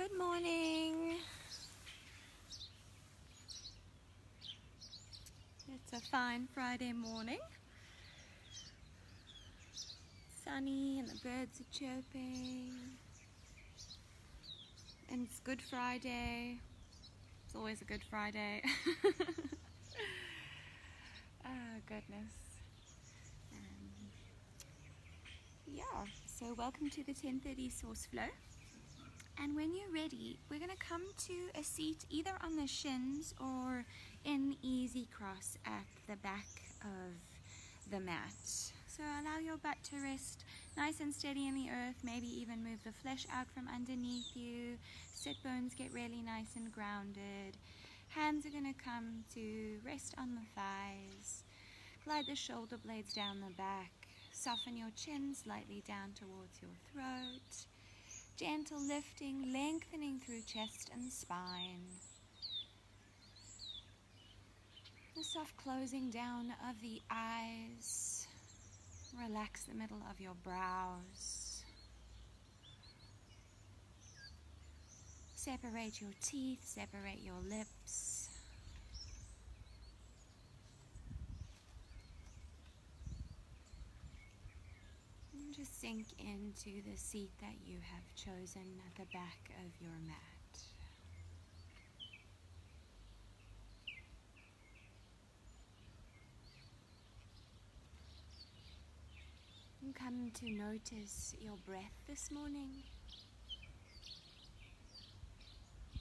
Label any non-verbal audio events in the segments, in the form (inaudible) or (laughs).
Good morning. It's a fine Friday morning. Sunny and the birds are chirping. And it's Good Friday. It's always a Good Friday. (laughs) oh, goodness. Um, yeah, so welcome to the 1030 Source Flow. And when you're ready, we're going to come to a seat either on the shins or in easy cross at the back of the mat. So allow your butt to rest nice and steady in the earth, maybe even move the flesh out from underneath you. Sit bones get really nice and grounded. Hands are going to come to rest on the thighs. Glide the shoulder blades down the back. Soften your chin slightly down towards your throat gentle lifting, lengthening through chest and spine. The soft closing down of the eyes. Relax the middle of your brows. Separate your teeth, separate your lips. just sink into the seat that you have chosen at the back of your mat. And come to notice your breath this morning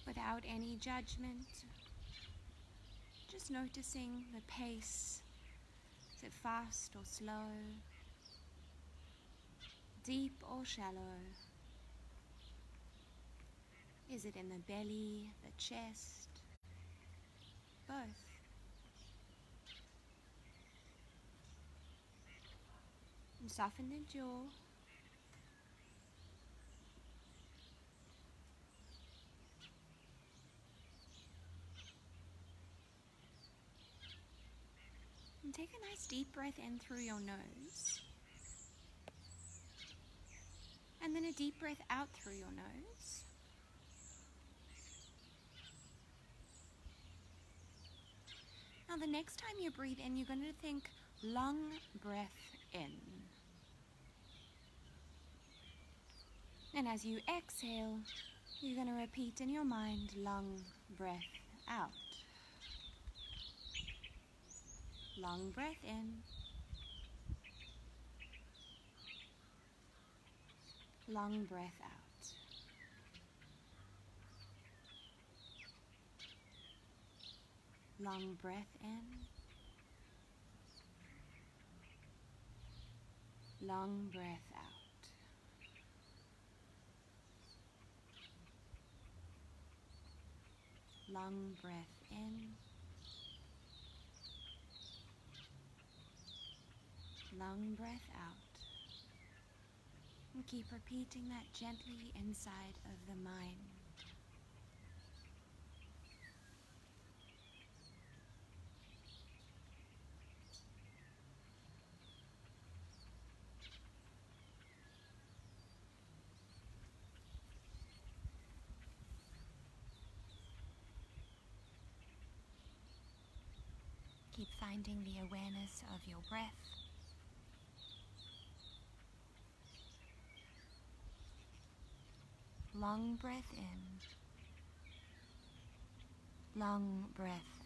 without any judgment. Just noticing the pace. Is it fast or slow? Deep or shallow? Is it in the belly, the chest? Both. And soften the jaw. And take a nice deep breath in through your nose. And then a deep breath out through your nose. Now, the next time you breathe in, you're going to think long breath in. And as you exhale, you're going to repeat in your mind long breath out. Long breath in. Long breath out. Long breath in. Long breath out. Long breath in. Long breath out. And keep repeating that gently inside of the mind. Keep finding the awareness of your breath. Long breath in. Long breath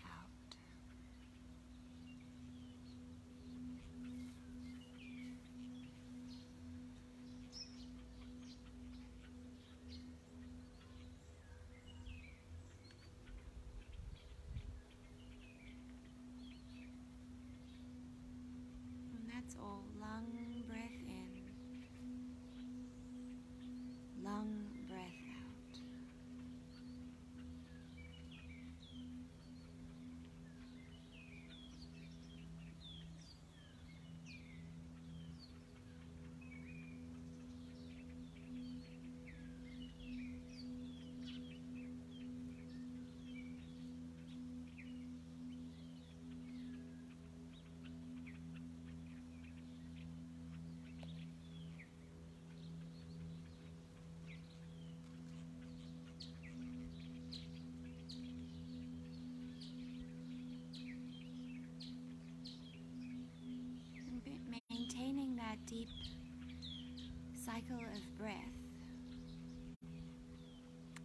cycle of breath,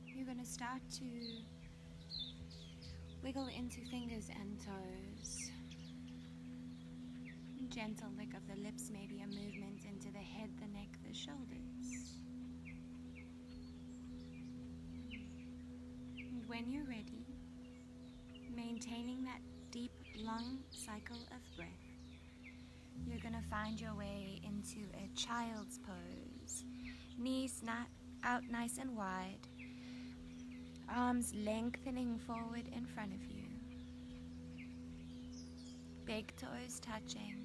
you're going to start to wiggle into fingers and toes. Gentle lick of the lips, maybe a movement into the head, the neck, the shoulders. And when you're ready, maintaining that deep, long cycle of breath, you're going to find your way into a child's pose. Knees not out nice and wide, arms lengthening forward in front of you, big toes touching,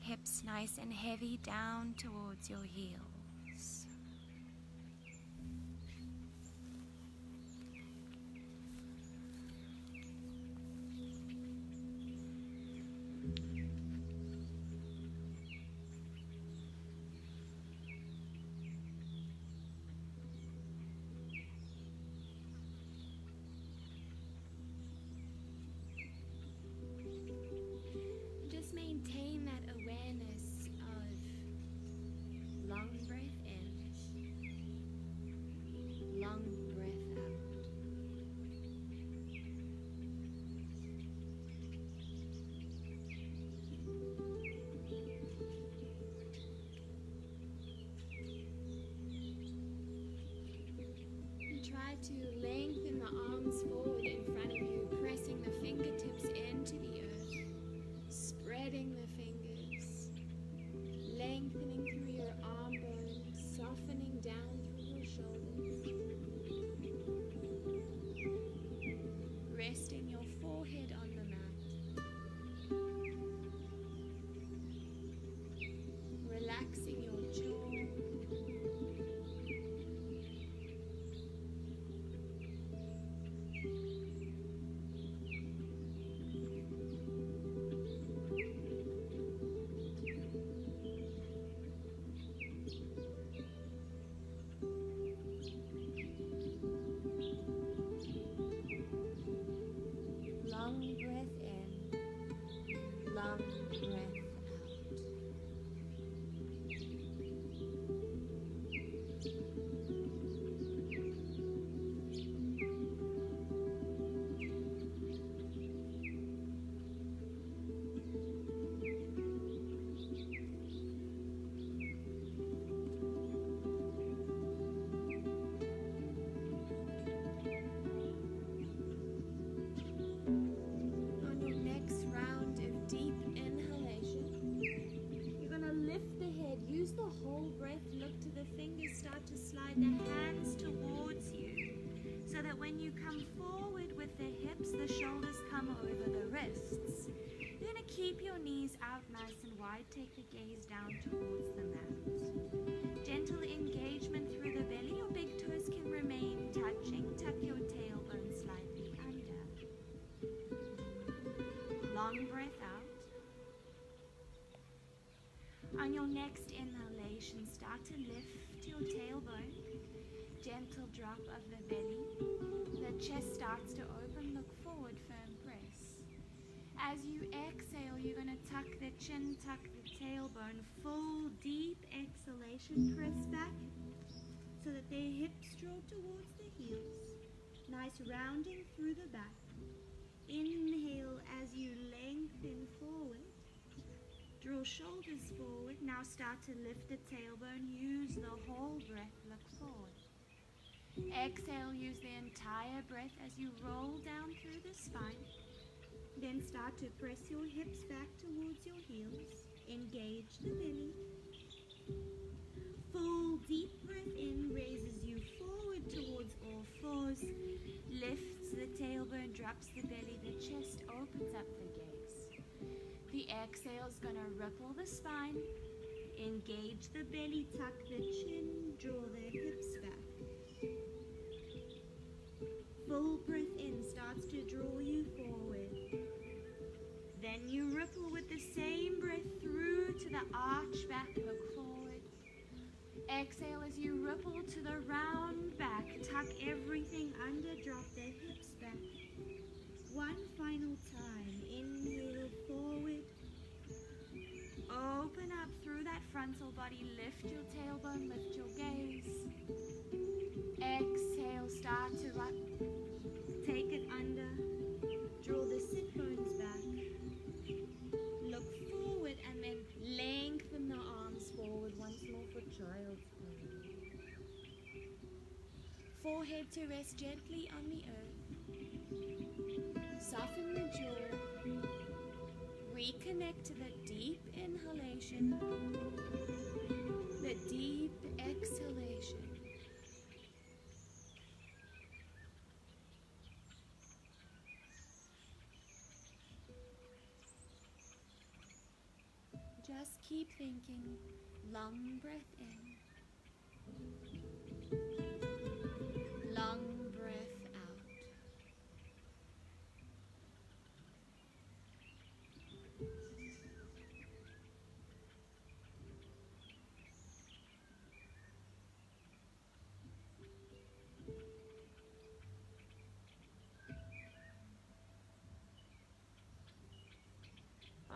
hips nice and heavy down towards your heels. And try out nice and wide, take the gaze down towards the mat. Gentle engagement through the belly, your big toes can remain touching, tuck your tailbone slightly under. Long breath out. On your next inhalation, start to lift your tailbone. Gentle drop of the belly. The chest starts to open. Look forward, firm press. As you exhale, you're going to tuck the chin, tuck the tailbone. Full deep exhalation. Press back so that the hips draw towards the heels. Nice rounding through the back. Inhale as you lengthen forward. Draw shoulders forward. Now start to lift the tailbone. Use the whole breath. Look forward. Exhale. Use the entire breath as you roll down through the spine. Then start to press your hips back towards your heels. Engage the belly. Full deep breath in raises you forward towards all fours. Lifts the tailbone, drops the belly, the chest opens up the gaze. The exhale is going to ripple the spine. Engage the belly, tuck the chin, draw the hips back. Full breath in starts to draw you forward. You ripple with the same breath through to the arch back, look forward. Exhale as you ripple to the round back. Tuck everything under, drop the hips back. One final time. Inhale forward. Open up through that frontal body. Lift your tailbone, lift your gaze. Exhale, start to Forehead to rest gently on the earth. Soften the jaw. Reconnect to the deep inhalation, the deep exhalation. Just keep thinking, long breath in,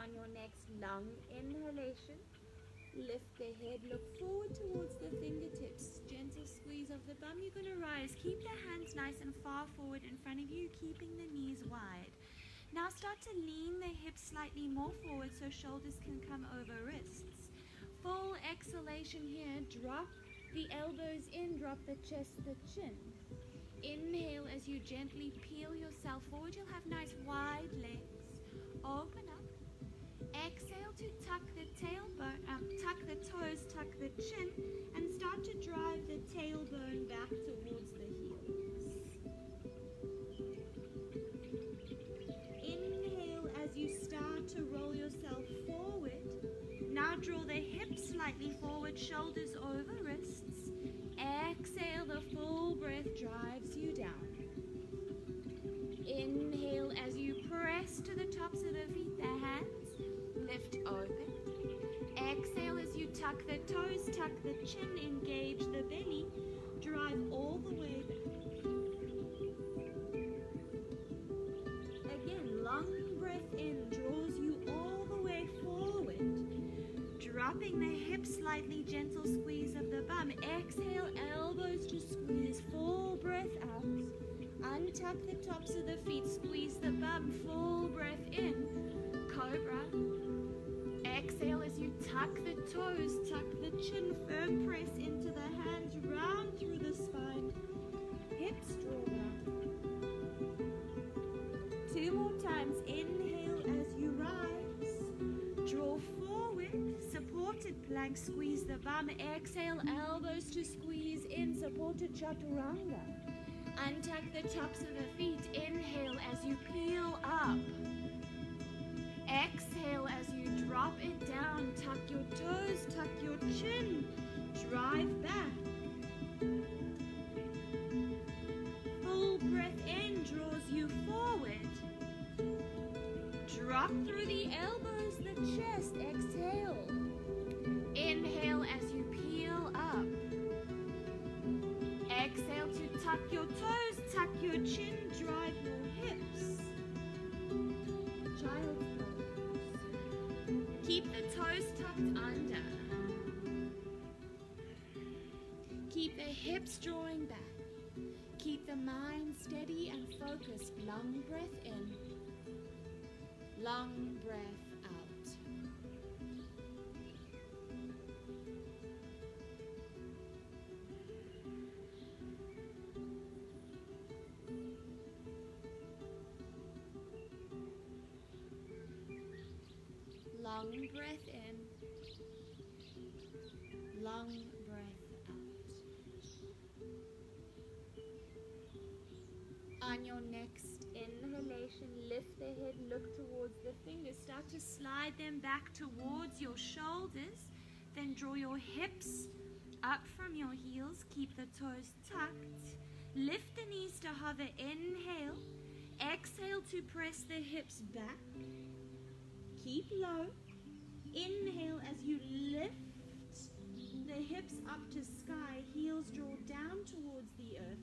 On your next lung inhalation, lift the head, look forward towards the fingertips. Gentle squeeze of the bum. You're going to rise. Keep the hands nice and far forward in front of you, keeping the knees wide. Now start to lean the hips slightly more forward so shoulders can come over wrists. Full exhalation here. Drop the elbows in, drop the chest, the chin. Inhale as you gently peel yourself forward. You'll have nice wide legs. Open. Exhale to tuck the tailbone, um, tuck the toes, tuck the chin, and start to drive the tailbone back towards the heels. Inhale as you start to roll yourself forward. Now draw the hips slightly forward, shoulders over wrists. Exhale, the full breath drives you down. Inhale as you press to the tops of the feet, the hands open. Exhale as you tuck the toes, tuck the chin, engage the belly, drive all the way back. Again, long breath in draws you all the way forward. Dropping the hips slightly, gentle squeeze of the bum. Exhale, elbows to squeeze, full breath out. Untuck the tops of the feet, squeeze the bum, full breath in. Cobra. Exhale as you tuck the toes, tuck the chin, firm press into the hands, round through the spine. Hips draw back. Two more times. Inhale as you rise. Draw forward, supported plank, squeeze the bum. Exhale, elbows to squeeze in, supported chaturanga. Untuck the tops of the feet. Inhale as you peel up. Exhale as you drop it down. Tuck your toes, tuck your chin. Drive back. Full breath in draws you forward. Drop through the elbows, the chest. Exhale. Inhale as you peel up. Exhale to tuck your toes, tuck your chin, drive your hips. Child's pose. Keep the toes tucked under. Keep the hips drawing back. Keep the mind steady and focused. Long breath in. Long breath Long breath in. Long breath out. On your next inhalation, lift the head, look towards the fingers. Start to slide them back towards your shoulders. Then draw your hips up from your heels. Keep the toes tucked. Lift the knees to hover. Inhale. Exhale to press the hips back. Keep low. Inhale as you lift the hips up to sky, heels draw down towards the earth.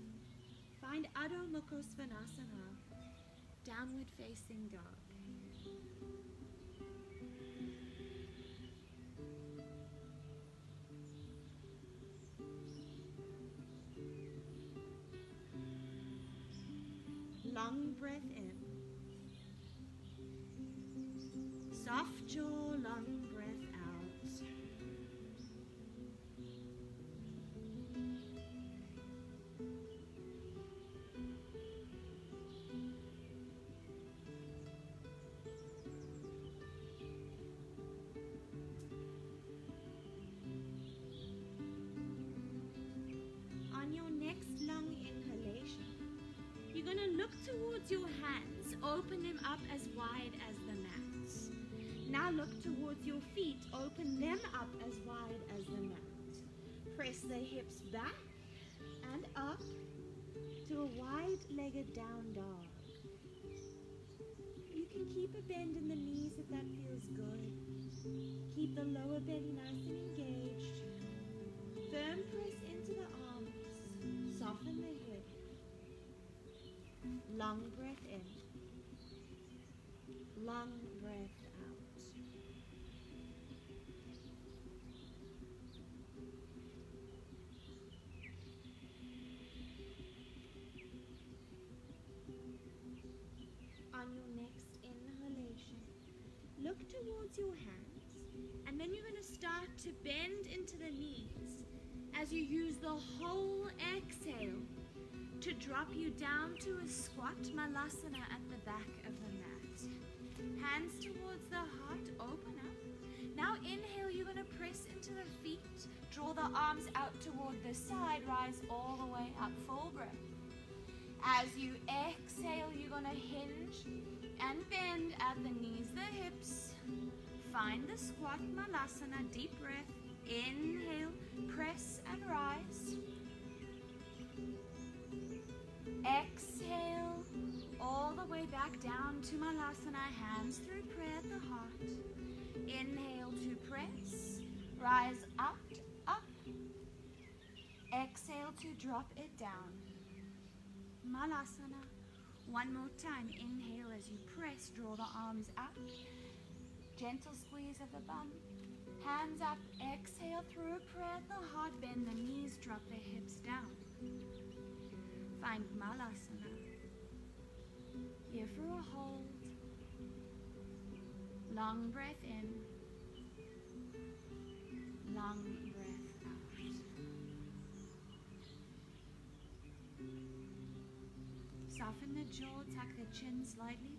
Find Adho Mukha Svanasana, downward facing dog. Long breath in. Soft jaw, the hips back and up to a wide legged down dog. You can keep a bend in the knees if that feels good. Keep the lower belly nice and engaged. Firm press into the arms. Soften the head. Long breath in. Long breath your hands, and then you're going to start to bend into the knees as you use the whole exhale to drop you down to a squat malasana at the back of the mat. Hands towards the heart, open up. Now inhale, you're going to press into the feet, draw the arms out toward the side, rise all the way up, full breath. As you exhale, you're going to hinge and bend at the knees, the hips. Find the squat malasana, deep breath. Inhale, press and rise. Exhale, all the way back down to Malasana, hands through prayer at the heart. Inhale to press, rise up, up. Exhale to drop it down. Malasana. One more time. Inhale as you press, draw the arms up. Gentle squeeze of the bum. Hands up, exhale through a prayer the heart, bend the knees, drop the hips down. Find Malasana. Here for a hold. Long breath in. Long breath out. Soften the jaw, tuck the chin slightly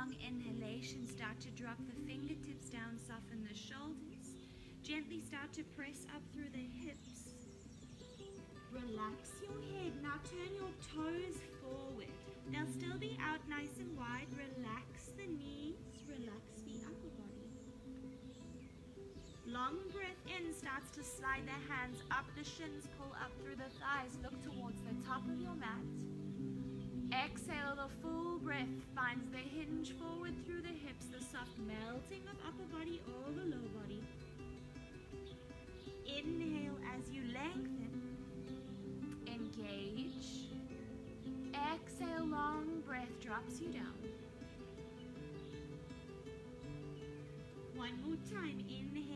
long inhalation. Start to drop the fingertips down, soften the shoulders. Gently start to press up through the hips. Relax your head. Now turn your toes forward. They'll still be out nice and wide. Relax the knees, relax the upper body. Long breath in starts to slide the hands up the shins, pull up through the thighs, look towards the top of your mat. Exhale, the full breath finds the hinge forward through the hips, the soft melting of upper body over low body. Inhale as you lengthen. Engage. Exhale, long breath drops you down. One more time. Inhale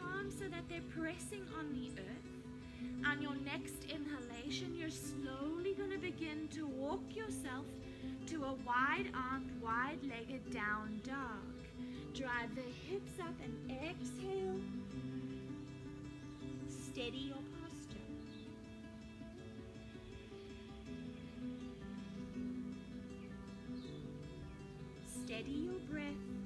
palms so that they're pressing on the earth. And your next inhalation, you're slowly going to begin to walk yourself to a wide armed, wide legged down dog. Drive the hips up and exhale. Steady your posture. Steady your breath.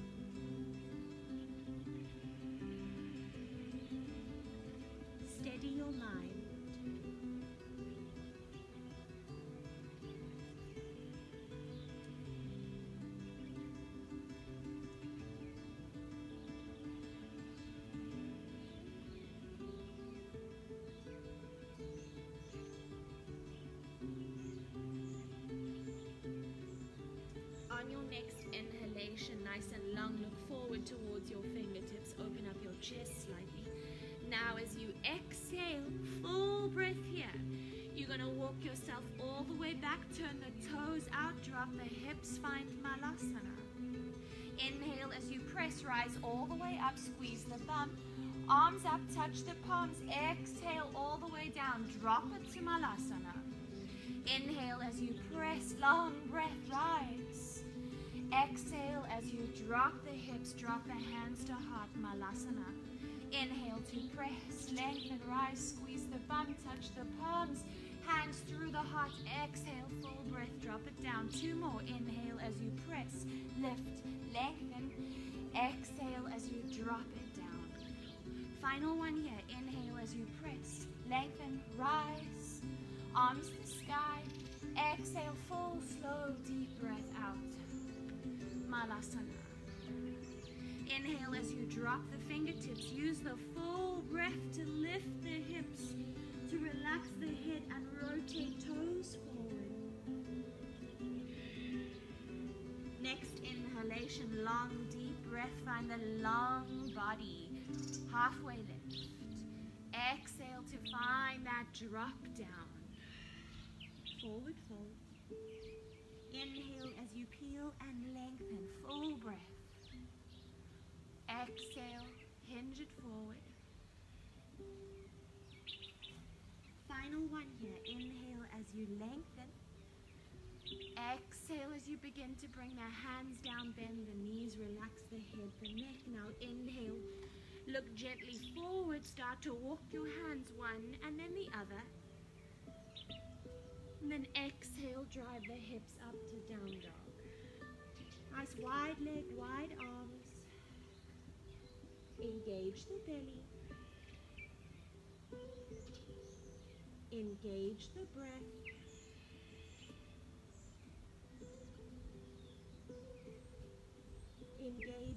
Nice and long. Look forward towards your fingertips. Open up your chest slightly. Now, as you exhale, full breath here. You're gonna walk yourself all the way back, turn the toes out, drop the hips, find Malasana. Inhale as you press, rise all the way up, squeeze the bum. Arms up, touch the palms. Exhale all the way down, drop it to Malasana. Inhale as you press, long breath, rise. Exhale as you drop the hips, drop the hands to heart, Malasana. Inhale to press, lengthen, rise, squeeze the bum, touch the palms, hands through the heart. Exhale, full breath, drop it down. Two more. Inhale as you press, lift, lengthen. Exhale as you drop it down. Final one here. Inhale as you press, lengthen, rise, arms to sky. Exhale, full, slow, deep breath out. Malasana. Inhale as you drop the fingertips. Use the full breath to lift the hips, to relax the head and rotate toes forward. Next inhalation, long deep breath. Find the long body. Halfway lift. Exhale to find that drop down. Forward fold. Inhale as you peel and lengthen. Full breath. Exhale, hinge it forward. Final one here. Inhale as you lengthen. Exhale as you begin to bring the hands down, bend the knees, relax the head, the neck. Now inhale, look gently forward, start to walk your hands one and then the other. And then exhale, drive the hips up to down dog. Nice wide leg, wide arms. Engage the belly. Engage the breath. Engage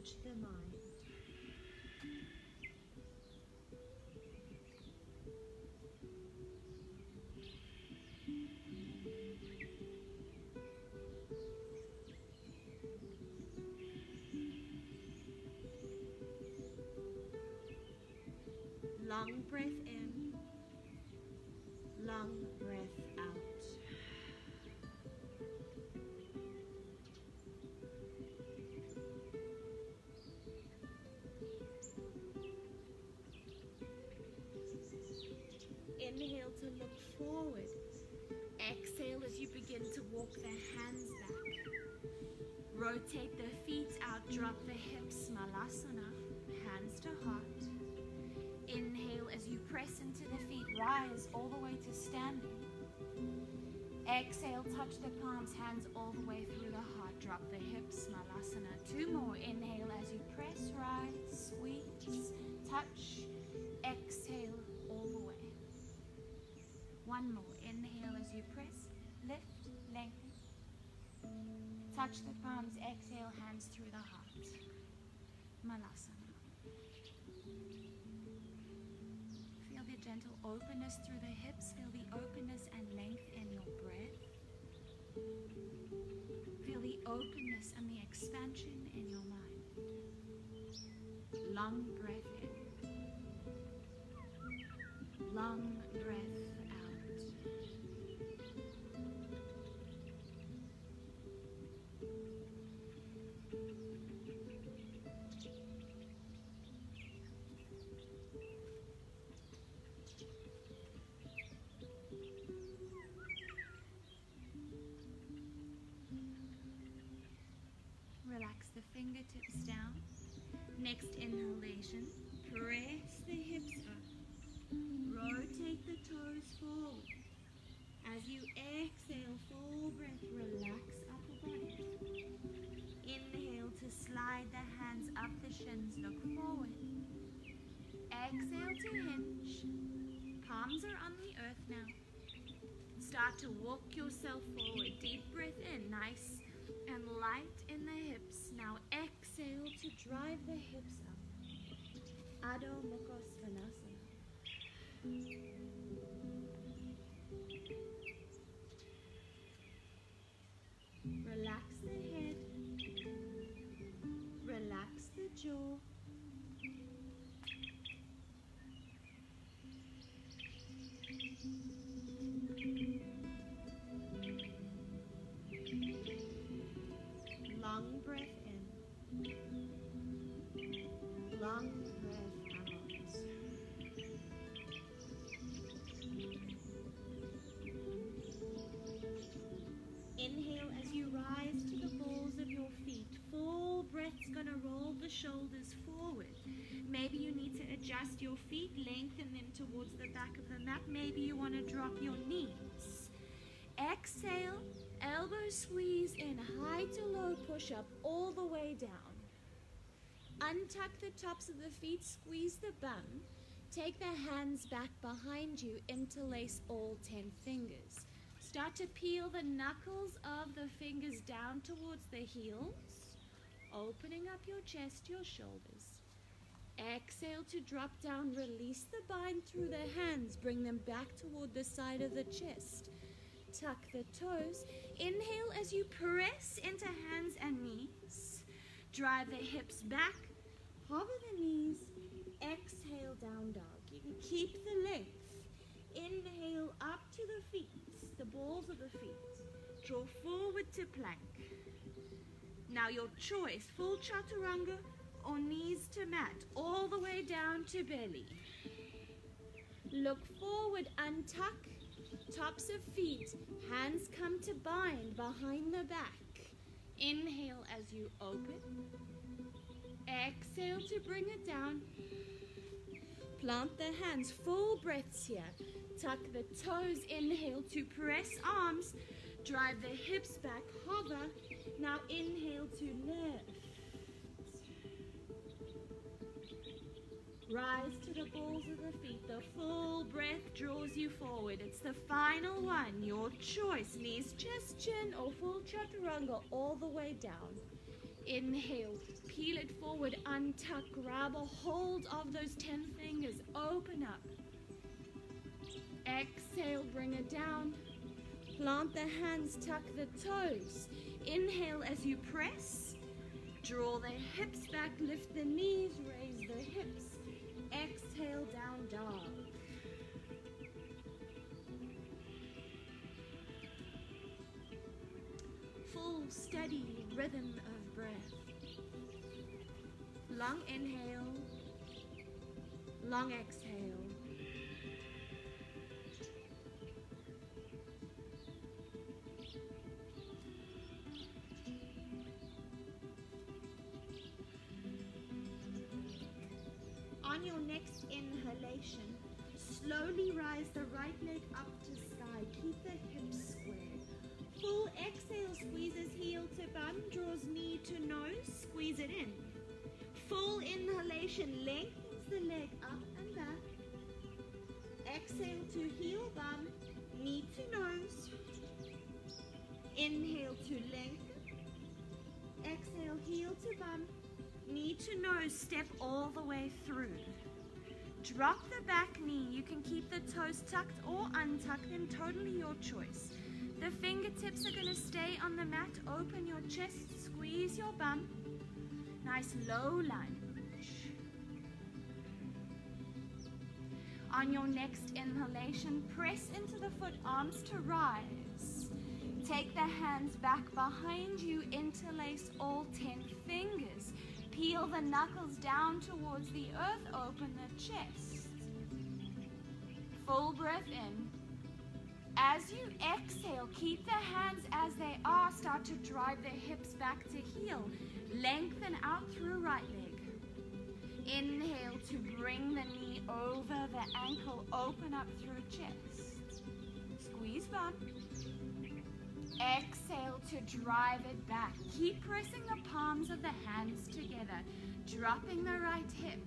Long breath in, long breath out. Inhale to look forward. Exhale as you begin to walk the hands back. Rotate the feet out, drop the hips, Malasana, hands to heart. Press into the feet, rise all the way to standing. Exhale, touch the palms, hands all the way through the heart. Drop the hips, Malasana. Two more. Inhale as you press, rise, squeeze, touch. Exhale all the way. One more. Inhale as you press, lift, lengthen. Touch the palms, exhale, hands through the heart. Malasana. Gentle openness through the hips. Feel the openness and length in your breath. Feel the openness and the expansion in your mind. Long breath in. Long breath To walk yourself your feet, lengthen them towards the back of the mat. Maybe you want to drop your knees. Exhale, elbow squeeze in, high to low push up all the way down. Untuck the tops of the feet, squeeze the bum. Take the hands back behind you, interlace all 10 fingers. Start to peel the knuckles of the fingers down towards the heels, opening up your chest, your shoulders. Exhale to drop down, release the bind through the hands, bring them back toward the side of the chest. Tuck the toes. Inhale as you press into hands and knees. Drive the hips back, hover the knees. Exhale, down dog. You can keep the length. Inhale up to the feet, the balls of the feet. Draw forward to plank. Now your choice, full chaturanga or knees to mat, all the way down to belly. Look forward, untuck, tops of feet, hands come to bind behind the back. Inhale as you open. Exhale to bring it down. Plant the hands, full breaths here. Tuck the toes, inhale to press arms. Drive the hips back, hover. Now inhale to lift. Rise to the balls of the feet. The full breath draws you forward. It's the final one. Your choice. Knees, chest, chin, or full chaturanga all the way down. Inhale, peel it forward, untuck, grab a hold of those 10 fingers, open up. Exhale, bring it down. Plant the hands, tuck the toes. Inhale as you press. Draw the hips back, lift the knees, raise. Full, steady rhythm of breath. Long inhale, long exhale. Slowly rise the right leg up to sky. Keep the hips square. Full exhale squeezes heel to bum, draws knee to nose, squeeze it in. Full inhalation lengthens the leg up and back. Exhale to heel bum, knee to nose. Inhale to lengthen. Exhale, heel to bum, knee to nose, step all the way through. Drop the back knee. You can keep the toes tucked or untuck them, totally your choice. The fingertips are going to stay on the mat. Open your chest, squeeze your bum. Nice low lunge. On your next inhalation, press into the foot, arms to rise. Take the hands back behind you, interlace all 10 fingers. Peel the knuckles down towards the earth, open the chest. Full breath in. As you exhale, keep the hands as they are. Start to drive the hips back to heel. Lengthen out through right leg. Inhale to bring the knee over the ankle, open up through chest. Squeeze bum. Exhale to drive it back. Keep pressing the palms of the hands together, dropping the right hip.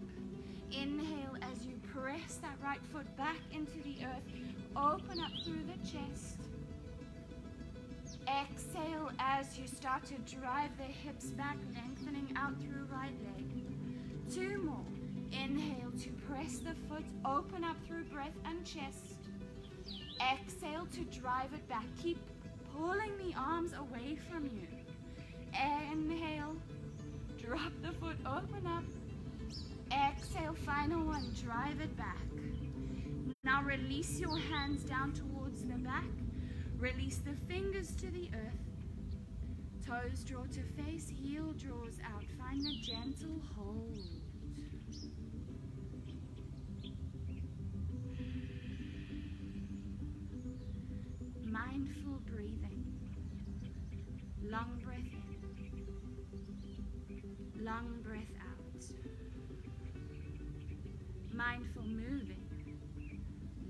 Inhale as you press that right foot back into the earth. Open up through the chest. Exhale as you start to drive the hips back, lengthening out through right leg. Two more. Inhale to press the foot, open up through breath and chest. Exhale to drive it back. Keep pulling the arms away from you. Inhale, drop the foot, open up. Exhale, final one, drive it back. Now release your hands down towards the back. Release the fingers to the earth. Toes draw to face, heel draws out. Find a gentle hold. Mindful breathing. Long breath in. Long breath out. mindful moving.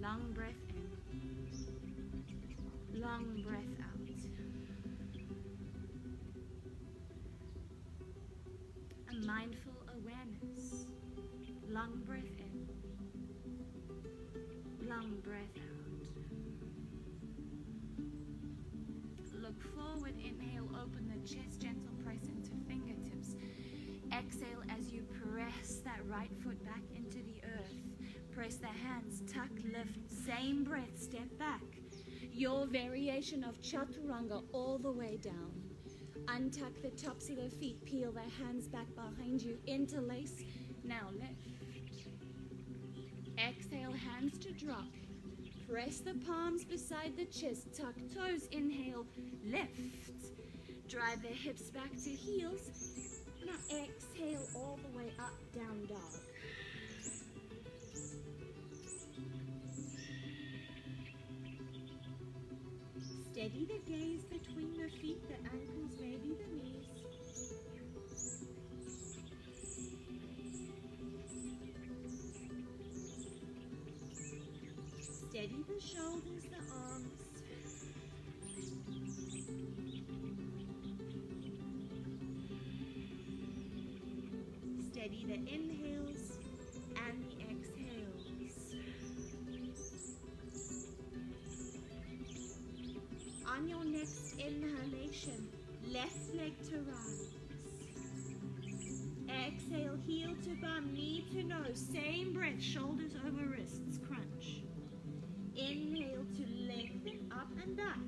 Long breath in. Long breath out. A mindful awareness. Long breath in. Long breath out. Forward, inhale, open the chest, gentle press into fingertips. Exhale as you press that right foot back into the earth. Press the hands, tuck, lift, same breath, step back. Your variation of chaturanga all the way down. Untuck the tops of the feet, peel the hands back behind you, interlace. Now lift. Exhale, hands to drop. Press the palms beside the chest, tuck toes, inhale, lift. Drive the hips back to heels. Now exhale all the way up, down dog. Steady the gaze between the feet, the ankles, maybe the shoulders, the arms. Steady the inhales and the exhales. On your next inhalation, left leg to rise. Exhale, heel to bum, knee to nose. Same breath, shoulders over wrists, up and back.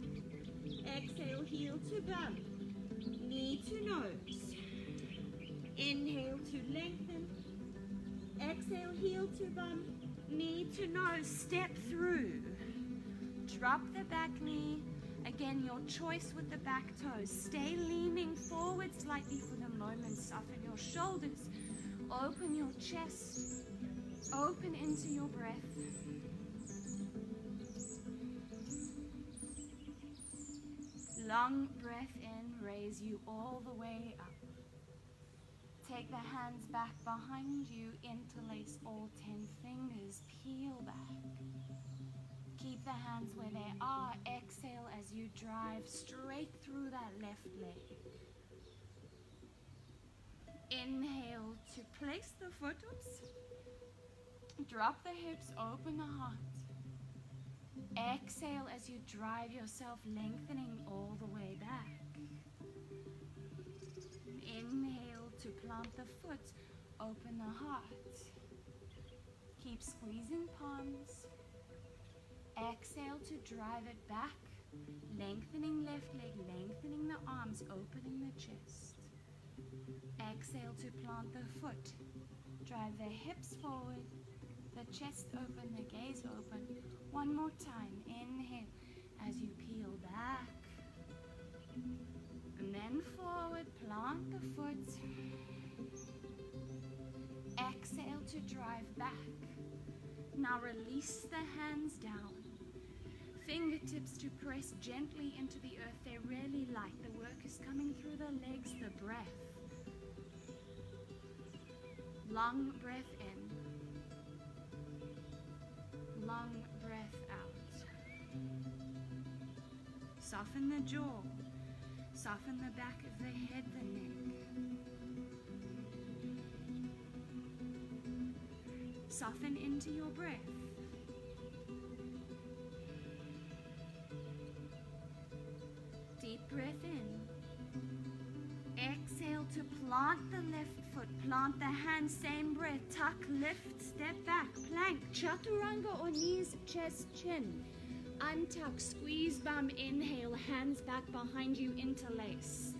Exhale, heel to bum, knee to nose. Inhale to lengthen. Exhale, heel to bum, knee to nose. Step through. Drop the back knee. Again, your choice with the back toes. Stay leaning forward slightly for the moment. Soften your shoulders. Open your chest. Open into your breath. Long breath in, raise you all the way up. Take the hands back behind you, interlace all ten fingers, peel back. Keep the hands where they are. Exhale as you drive straight through that left leg. Inhale to place the foot ups. Drop the hips, open the heart. Exhale as you drive yourself lengthening all the way back. Inhale to plant the foot, open the heart. Keep squeezing palms. Exhale to drive it back, lengthening left leg, lengthening the arms, opening the chest. Exhale to plant the foot. Drive the hips forward, the chest open, the gaze open. One more time. Inhale as you peel back. And then forward, plant the foot. Exhale to drive back. Now release the hands down. Fingertips to press gently into the earth. They're really light. The work is coming through the legs, the breath. Long breath in. Long breath out. Soften the jaw. Soften the back of the head, the neck. Soften into your breath. Deep breath in. Exhale to plant the left. Plant the hand, same breath. Tuck, lift, step back. Plank, chaturanga or knees, chest, chin. Untuck, squeeze bum, inhale, hands back behind you, interlace.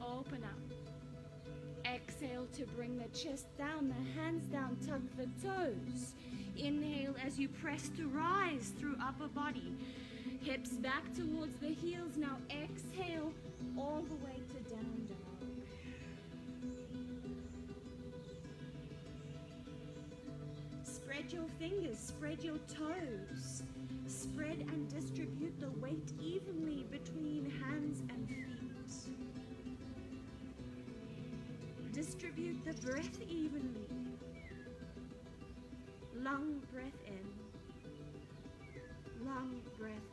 Open up. Exhale to bring the chest down, the hands down, tuck the toes. Inhale as you press to rise through upper body. Hips back towards the heels. Now exhale all the way Spread your fingers, spread your toes. Spread and distribute the weight evenly between hands and feet. Distribute the breath evenly. Long breath in. Long breath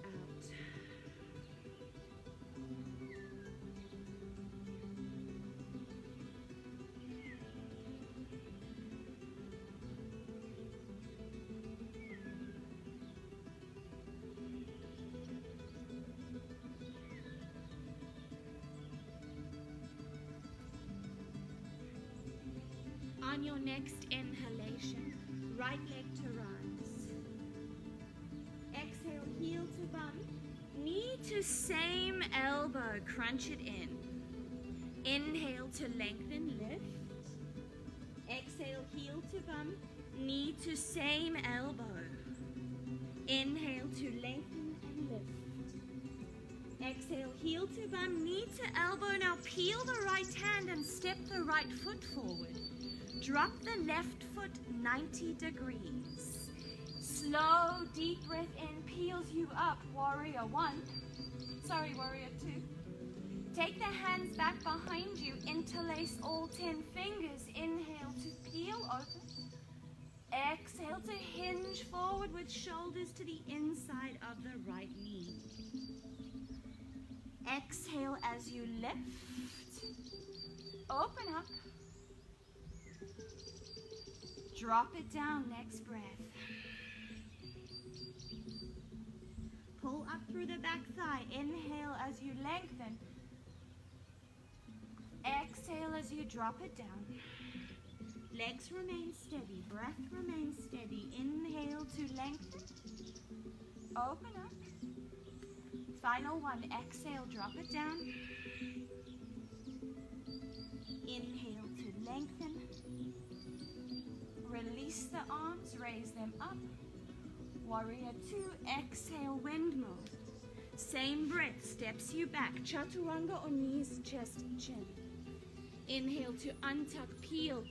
On your next inhalation, right leg to rise. Exhale, heel to bum. Knee to same elbow, crunch it in. Inhale to lengthen, lift. Exhale, heel to bum. Knee to same elbow. Inhale to lengthen and lift. Exhale, heel to bum, knee to elbow. Now peel the right hand and step the right foot forward. Drop the left foot 90 degrees. Slow, deep breath in peels you up, warrior one. Sorry, warrior two. Take the hands back behind you, interlace all 10 fingers. Inhale to peel open. Exhale to hinge forward with shoulders to the inside of the right knee. Exhale as you lift. Open up. Drop it down, next breath. Pull up through the back thigh. Inhale as you lengthen. Exhale as you drop it down. Legs remain steady. Breath remains steady. Inhale to lengthen. Open up. Final one. Exhale, drop it down. Inhale to lengthen. Release the arms, raise them up. Warrior two, exhale, windmill. Same breath, steps you back. Chaturanga or knees, chest, chin. Inhale to untuck, peel.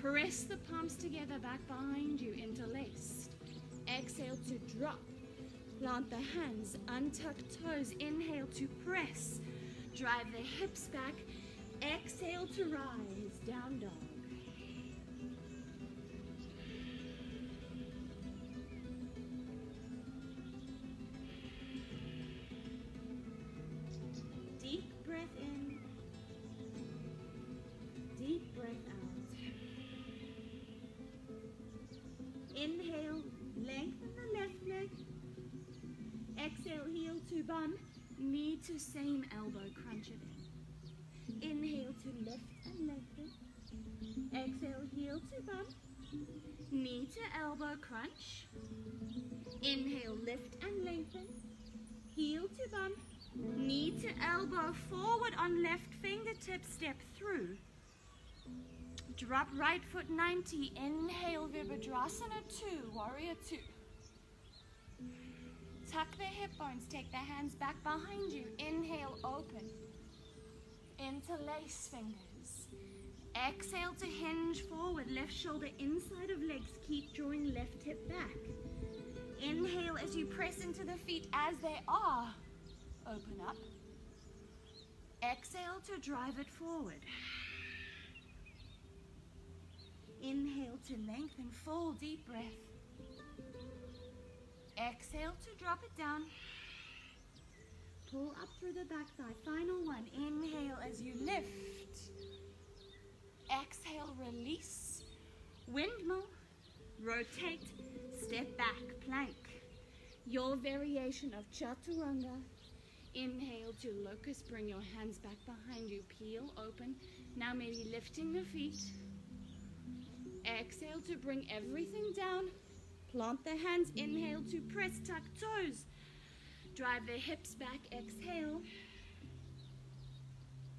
Press the palms together back behind you, interlaced. Exhale to drop. Plant the hands, untuck toes. Inhale to press. Drive the hips back. Exhale to rise, down dog. Bum, knee to same elbow, crunch it in. Inhale to lift and lengthen. Exhale, heel to bum, knee to elbow, crunch. Inhale, lift and lengthen. Heel to bum, knee to elbow, forward on left fingertip, step through. Drop right foot 90. Inhale, Virabhadrasana 2, Warrior 2. Tuck the hip bones, take the hands back behind you. Inhale, open. Interlace fingers. Exhale to hinge forward, left shoulder inside of legs. Keep drawing left hip back. Inhale as you press into the feet as they are. Open up. Exhale to drive it forward. Inhale to lengthen, full deep breath. Exhale to drop it down. Pull up through the back thigh. Final one. Inhale as you lift. Exhale, release. Windmill. Rotate. Step back. Plank. Your variation of chaturanga. Inhale to locust. Bring your hands back behind you. Peel open. Now maybe lifting the feet. Exhale to bring everything down. Plant the hands. Inhale to press, tuck toes. Drive the hips back. Exhale.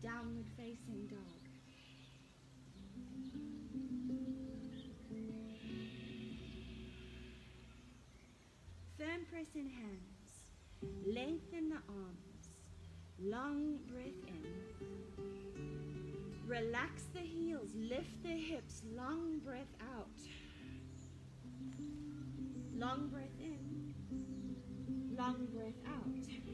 Downward facing dog. Firm press in hands. Lengthen the arms. Long breath in. Relax the heels. Lift the hips. Long breath out. Long breath in. Long breath out.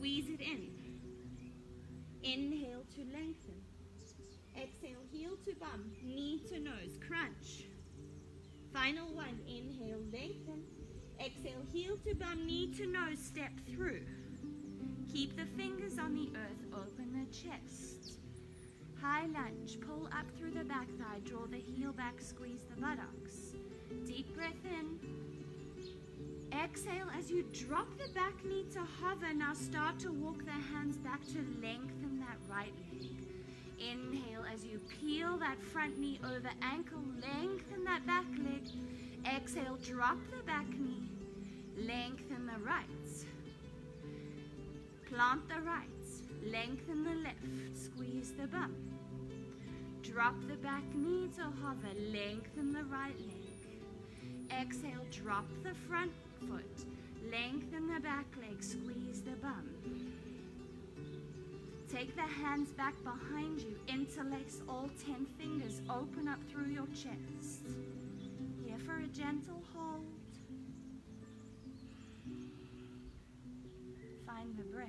Squeeze it in. Inhale to lengthen. Exhale, heel to bum, knee to nose, crunch. Final one, inhale, lengthen. Exhale, heel to bum, knee to nose, step through. Keep the fingers on the earth, open the chest. High lunge, pull up through the back thigh, draw the heel back, squeeze the buttocks. Deep breath in. Exhale as you drop the back knee to hover. Now start to walk the hands back to lengthen that right leg. Inhale as you peel that front knee over ankle, lengthen that back leg. Exhale, drop the back knee, lengthen the right. Plant the right, lengthen the left, squeeze the bum. Drop the back knee to hover, lengthen the right leg. Exhale, drop the front foot, lengthen the back leg, squeeze the bum. Take the hands back behind you, interlace all 10 fingers, open up through your chest. Here for a gentle hold. Find the breath.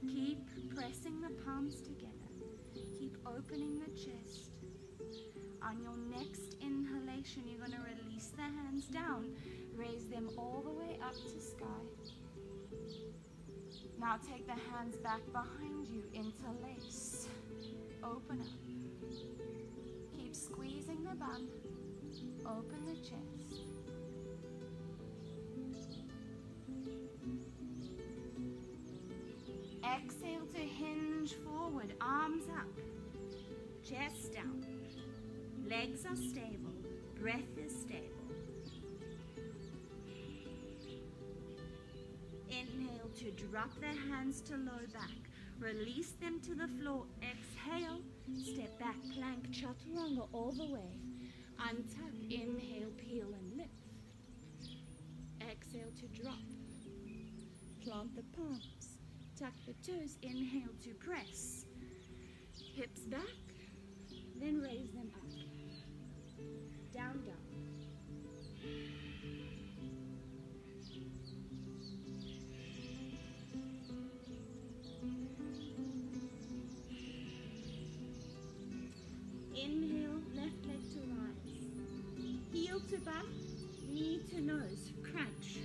Keep pressing the palms together. Keep opening the. On your next inhalation, you're going to release the hands down. Raise them all the way up to sky. Now take the hands back behind you, interlace. Open up. Keep squeezing the bum. Open the chest. Exhale to hinge forward, arms up, chest down. Legs are stable, breath is stable. Inhale to drop the hands to low back. Release them to the floor. Exhale, step back, plank, chaturanga all the way. Untuck, inhale, peel and lift. Exhale to drop. Plant the palms. Tuck the toes. Inhale to press. Hips back. Then raise them Down. Inhale, left leg to rise. Heel to back, knee to nose, crunch.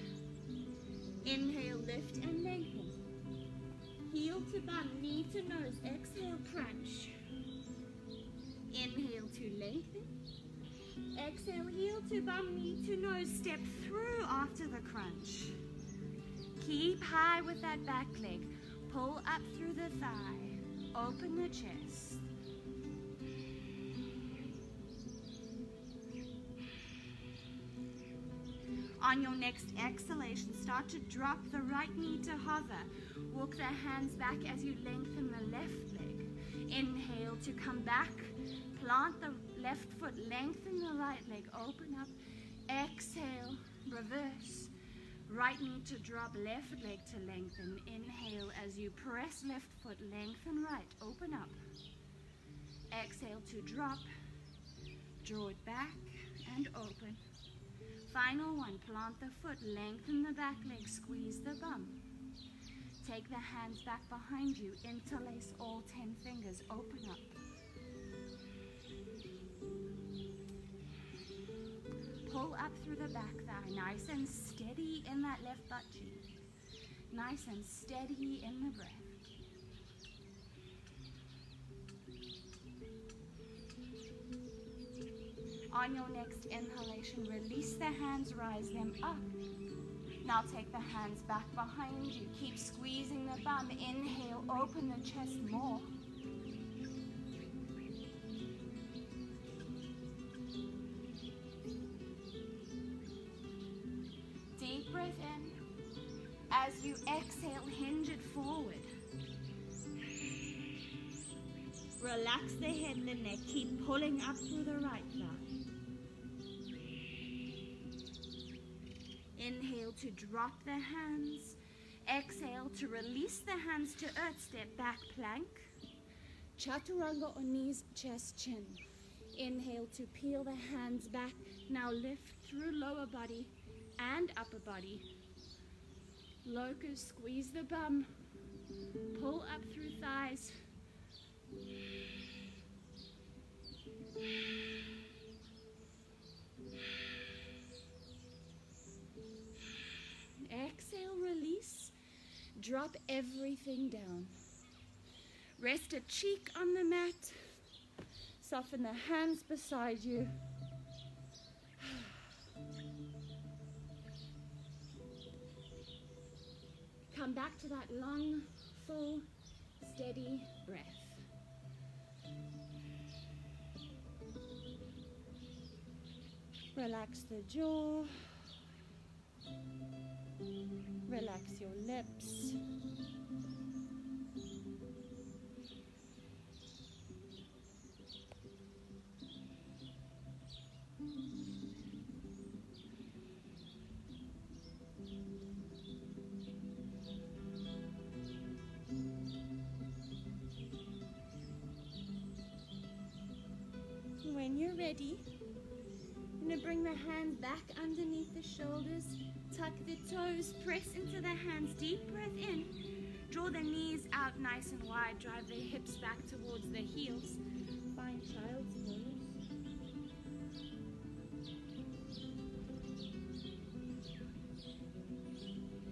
Inhale, lift and lengthen. Heel to bum, knee to nose, exhale, crunch. Inhale to lengthen. Exhale, heel to bum, knee to nose, step through after the crunch. Keep high with that back leg. Pull up through the thigh. Open the chest. On your next exhalation, start to drop the right knee to hover. Walk the hands back as you lengthen the left leg. Inhale to come back. Plant the left foot, lengthen the right leg, open up. Exhale, reverse. Right knee to drop, left leg to lengthen. Inhale as you press left foot, lengthen right, open up. Exhale to drop. Draw it back and open. Final one, plant the foot, lengthen the back leg, squeeze the bum. Take the hands back behind you, interlace all 10 fingers, open up. Pull up through the back thigh, nice and steady in that left butt cheek. Nice and steady in the breath. On your next inhalation, release the hands, rise them up. Now take the hands back behind you. Keep squeezing the bum. Inhale, open the chest more. Relax the head and the neck. Keep pulling up through the right thigh. Inhale to drop the hands. Exhale to release the hands to earth. Step back plank. Chaturanga on knees, chest, chin. Inhale to peel the hands back. Now lift through lower body and upper body. Locust, squeeze the bum. Pull up through thighs. Exhale, release. Drop everything down. Rest a cheek on the mat. Soften the hands beside you. Come back to that long, full, steady breath. Relax the jaw. Relax your lips. When you're ready, bring the hands back underneath the shoulders, tuck the toes, press into the hands, deep breath in. Draw the knees out nice and wide, drive the hips back towards the heels. Find child's pose.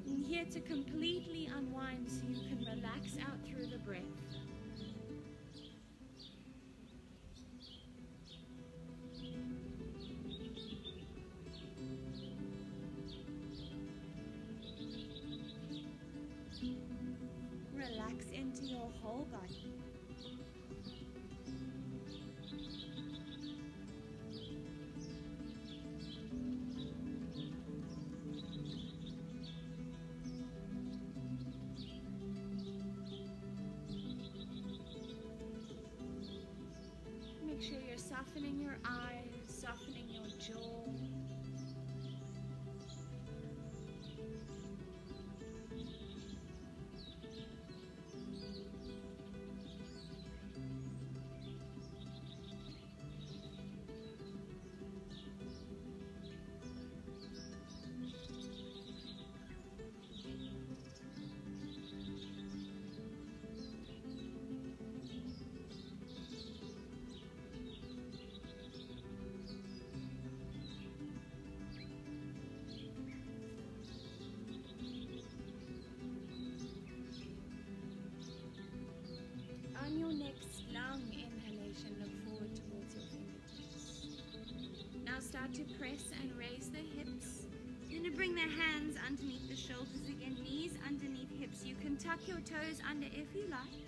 And here to completely unwind so you can relax out through the breath. Make sure you're softening your eyes, Long inhalation, look forward towards your fingertips. Now start to press and raise the hips. Going to bring the hands underneath the shoulders again, knees underneath hips. You can tuck your toes under if you like.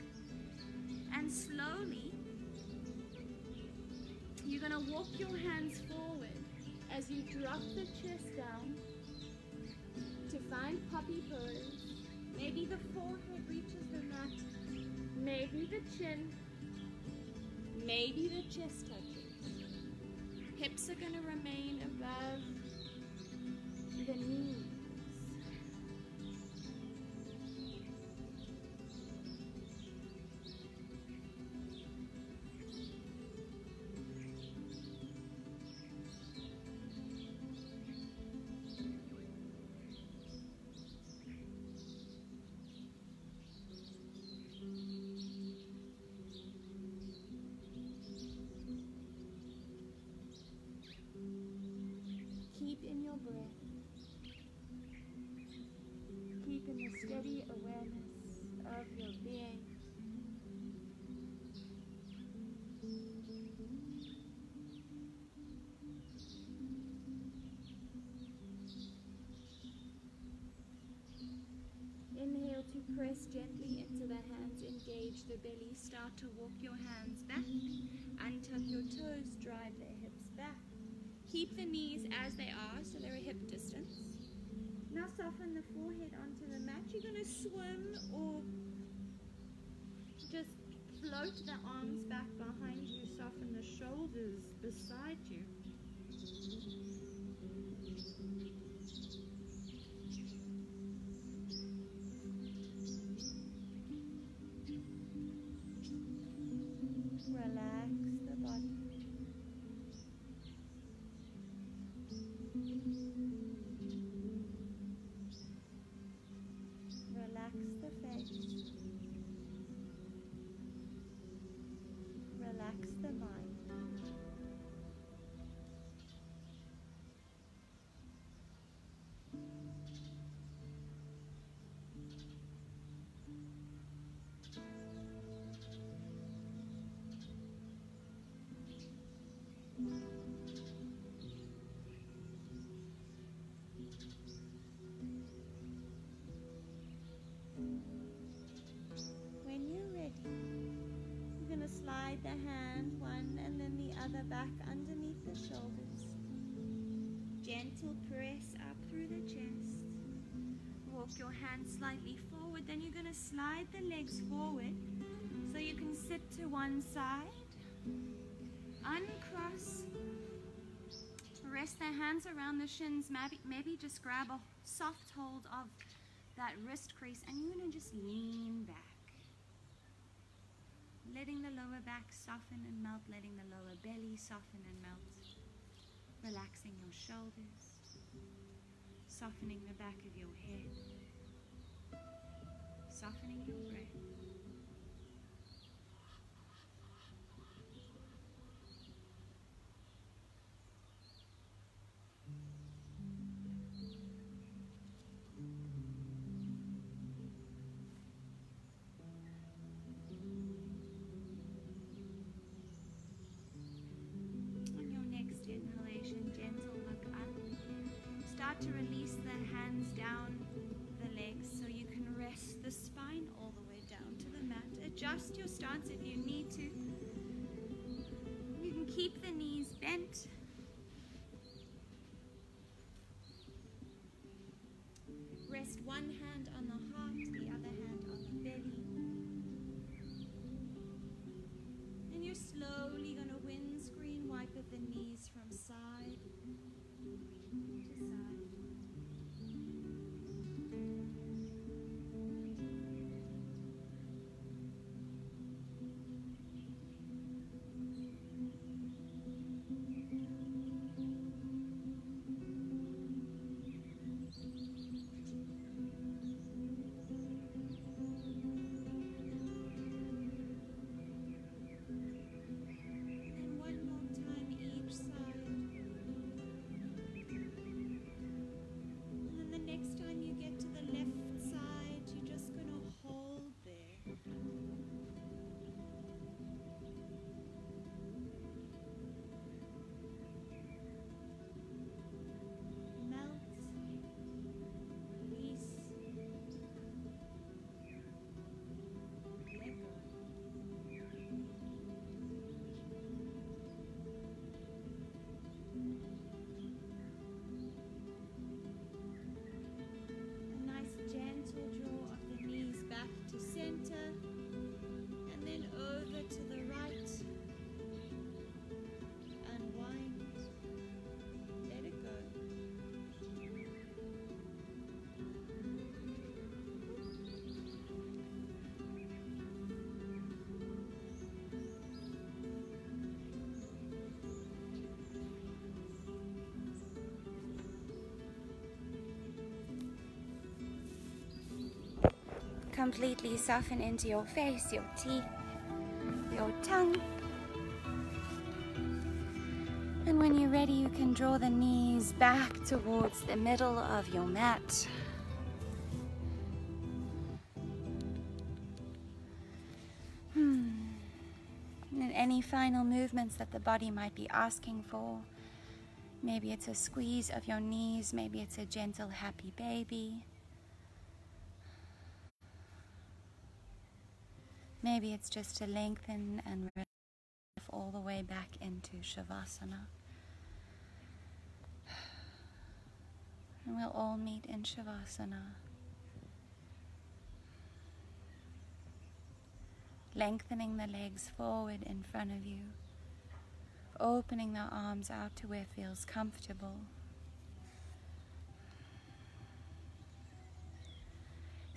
And slowly, you're going to walk your hands forward as you drop the chest down to find puppy pose. Maybe the forehead reaches the mat. Maybe the chin. Maybe the chest touches. Hips are going to remain above the knees. In your breath. Keep in the steady awareness of your being. Inhale to press gently into the hands, engage the belly. Start to walk your hands back. Untuck your toes, Keep the knees as they are, so they're a hip distance. Now soften the forehead onto the mat. You're going to swim or just Float the arms back behind you, soften the shoulders beside you. When you're ready, you're going to slide the hand one and then the other back underneath the shoulders. Gentle press up through the chest. Walk your hand slightly forward, then you're going to slide the legs forward so you can sit to one side. Uncross. Rest the hands around the shins. Maybe, maybe just grab a soft hold of that wrist crease and you're going to just lean back. Letting the lower back soften and melt, letting the lower belly soften and melt. Relaxing your shoulders, softening the back of your head, softening your breath. To release the hands down the legs so you can rest the spine all the way down to the mat. Adjust your stance if you need to. You can keep the knees Completely soften into your face, your teeth, your tongue. And when you're ready, you can draw the knees back towards the middle of your mat. Hmm. And any final movements that the body might be asking for. Maybe it's a squeeze of your knees, maybe it's a gentle, happy baby. Maybe it's just to lengthen and relax all the way back into Shavasana. And we'll all meet in Shavasana. lengthening the legs forward in front of you, opening the arms out to where feels comfortable.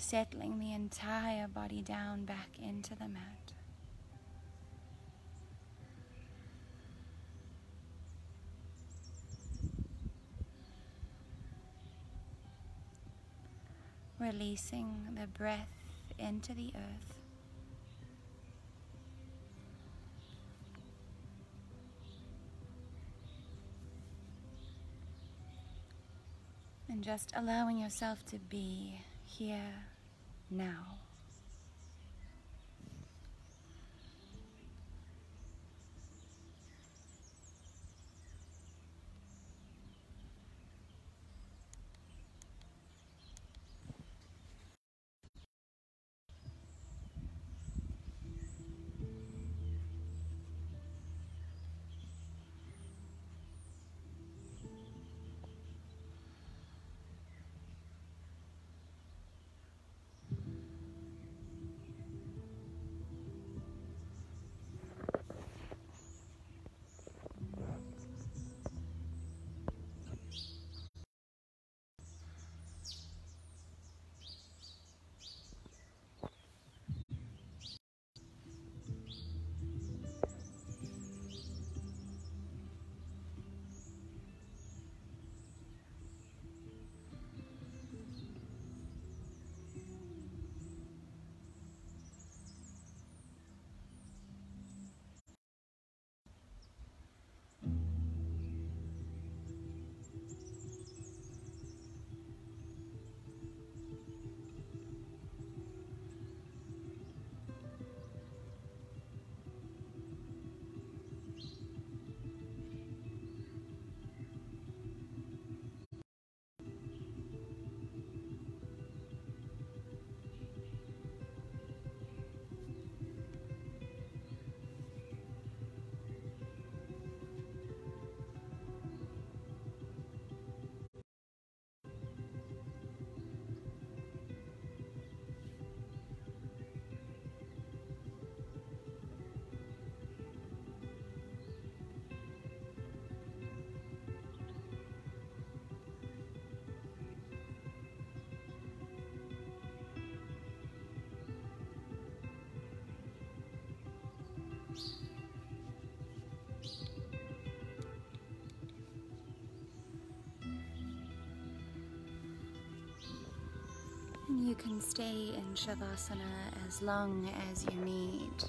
Settling the entire body down back into the mat. Releasing the breath into the earth. And just allowing yourself to be here now. You can stay in Shavasana as long as you need.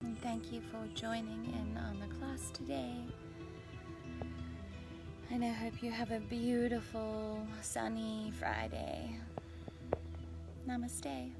And thank you for joining in on the class today. And I hope you have a beautiful, sunny Friday. Namaste.